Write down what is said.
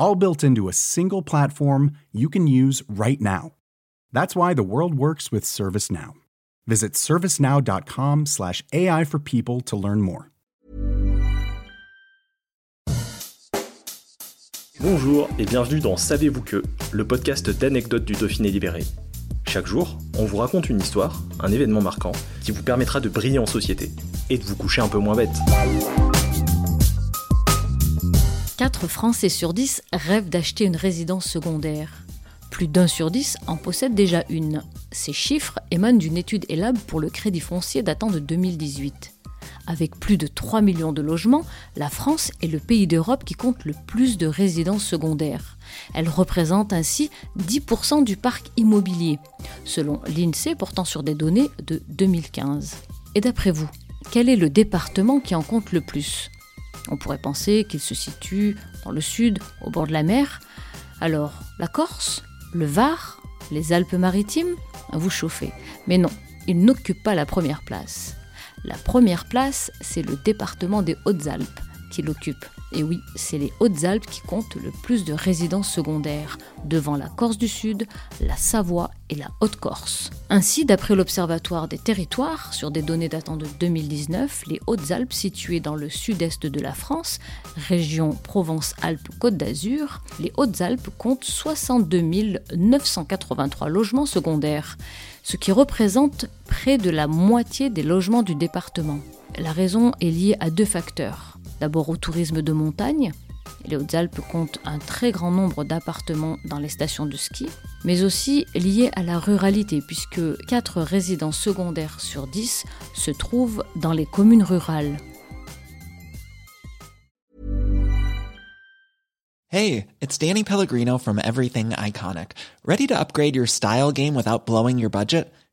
All built into a single platform you can use right now. That's why the world works with ServiceNow. Visit servicenow.com/slash AI for people to learn more. Bonjour et bienvenue dans Savez-vous que, le podcast d'anecdotes du Dauphiné libéré. Chaque jour, on vous raconte une histoire, un événement marquant, qui vous permettra de briller en société et de vous coucher un peu moins bête. 4 Français sur 10 rêvent d'acheter une résidence secondaire. Plus d'un sur 10 en possède déjà une. Ces chiffres émanent d'une étude ELAB pour le crédit foncier datant de 2018. Avec plus de 3 millions de logements, la France est le pays d'Europe qui compte le plus de résidences secondaires. Elle représente ainsi 10% du parc immobilier, selon l'INSEE portant sur des données de 2015. Et d'après vous, quel est le département qui en compte le plus? On pourrait penser qu'il se situe dans le sud, au bord de la mer. Alors, la Corse, le Var, les Alpes-Maritimes Vous chauffez. Mais non, il n'occupe pas la première place. La première place, c'est le département des Hautes-Alpes qui l'occupe. Et oui, c'est les Hautes-Alpes qui comptent le plus de résidences secondaires, devant la Corse du Sud, la Savoie et la Haute-Corse. Ainsi, d'après l'Observatoire des territoires, sur des données datant de 2019, les Hautes-Alpes, situées dans le sud-est de la France, région Provence-Alpes-Côte d'Azur, les Hautes-Alpes comptent 62 983 logements secondaires, ce qui représente près de la moitié des logements du département. La raison est liée à deux facteurs d'abord au tourisme de montagne. Les Hautes-Alpes comptent un très grand nombre d'appartements dans les stations de ski, mais aussi lié à la ruralité, puisque 4 résidences secondaires sur 10 se trouvent dans les communes rurales. Hey, it's Danny Pellegrino from Everything Iconic. Ready to upgrade your style game without blowing your budget?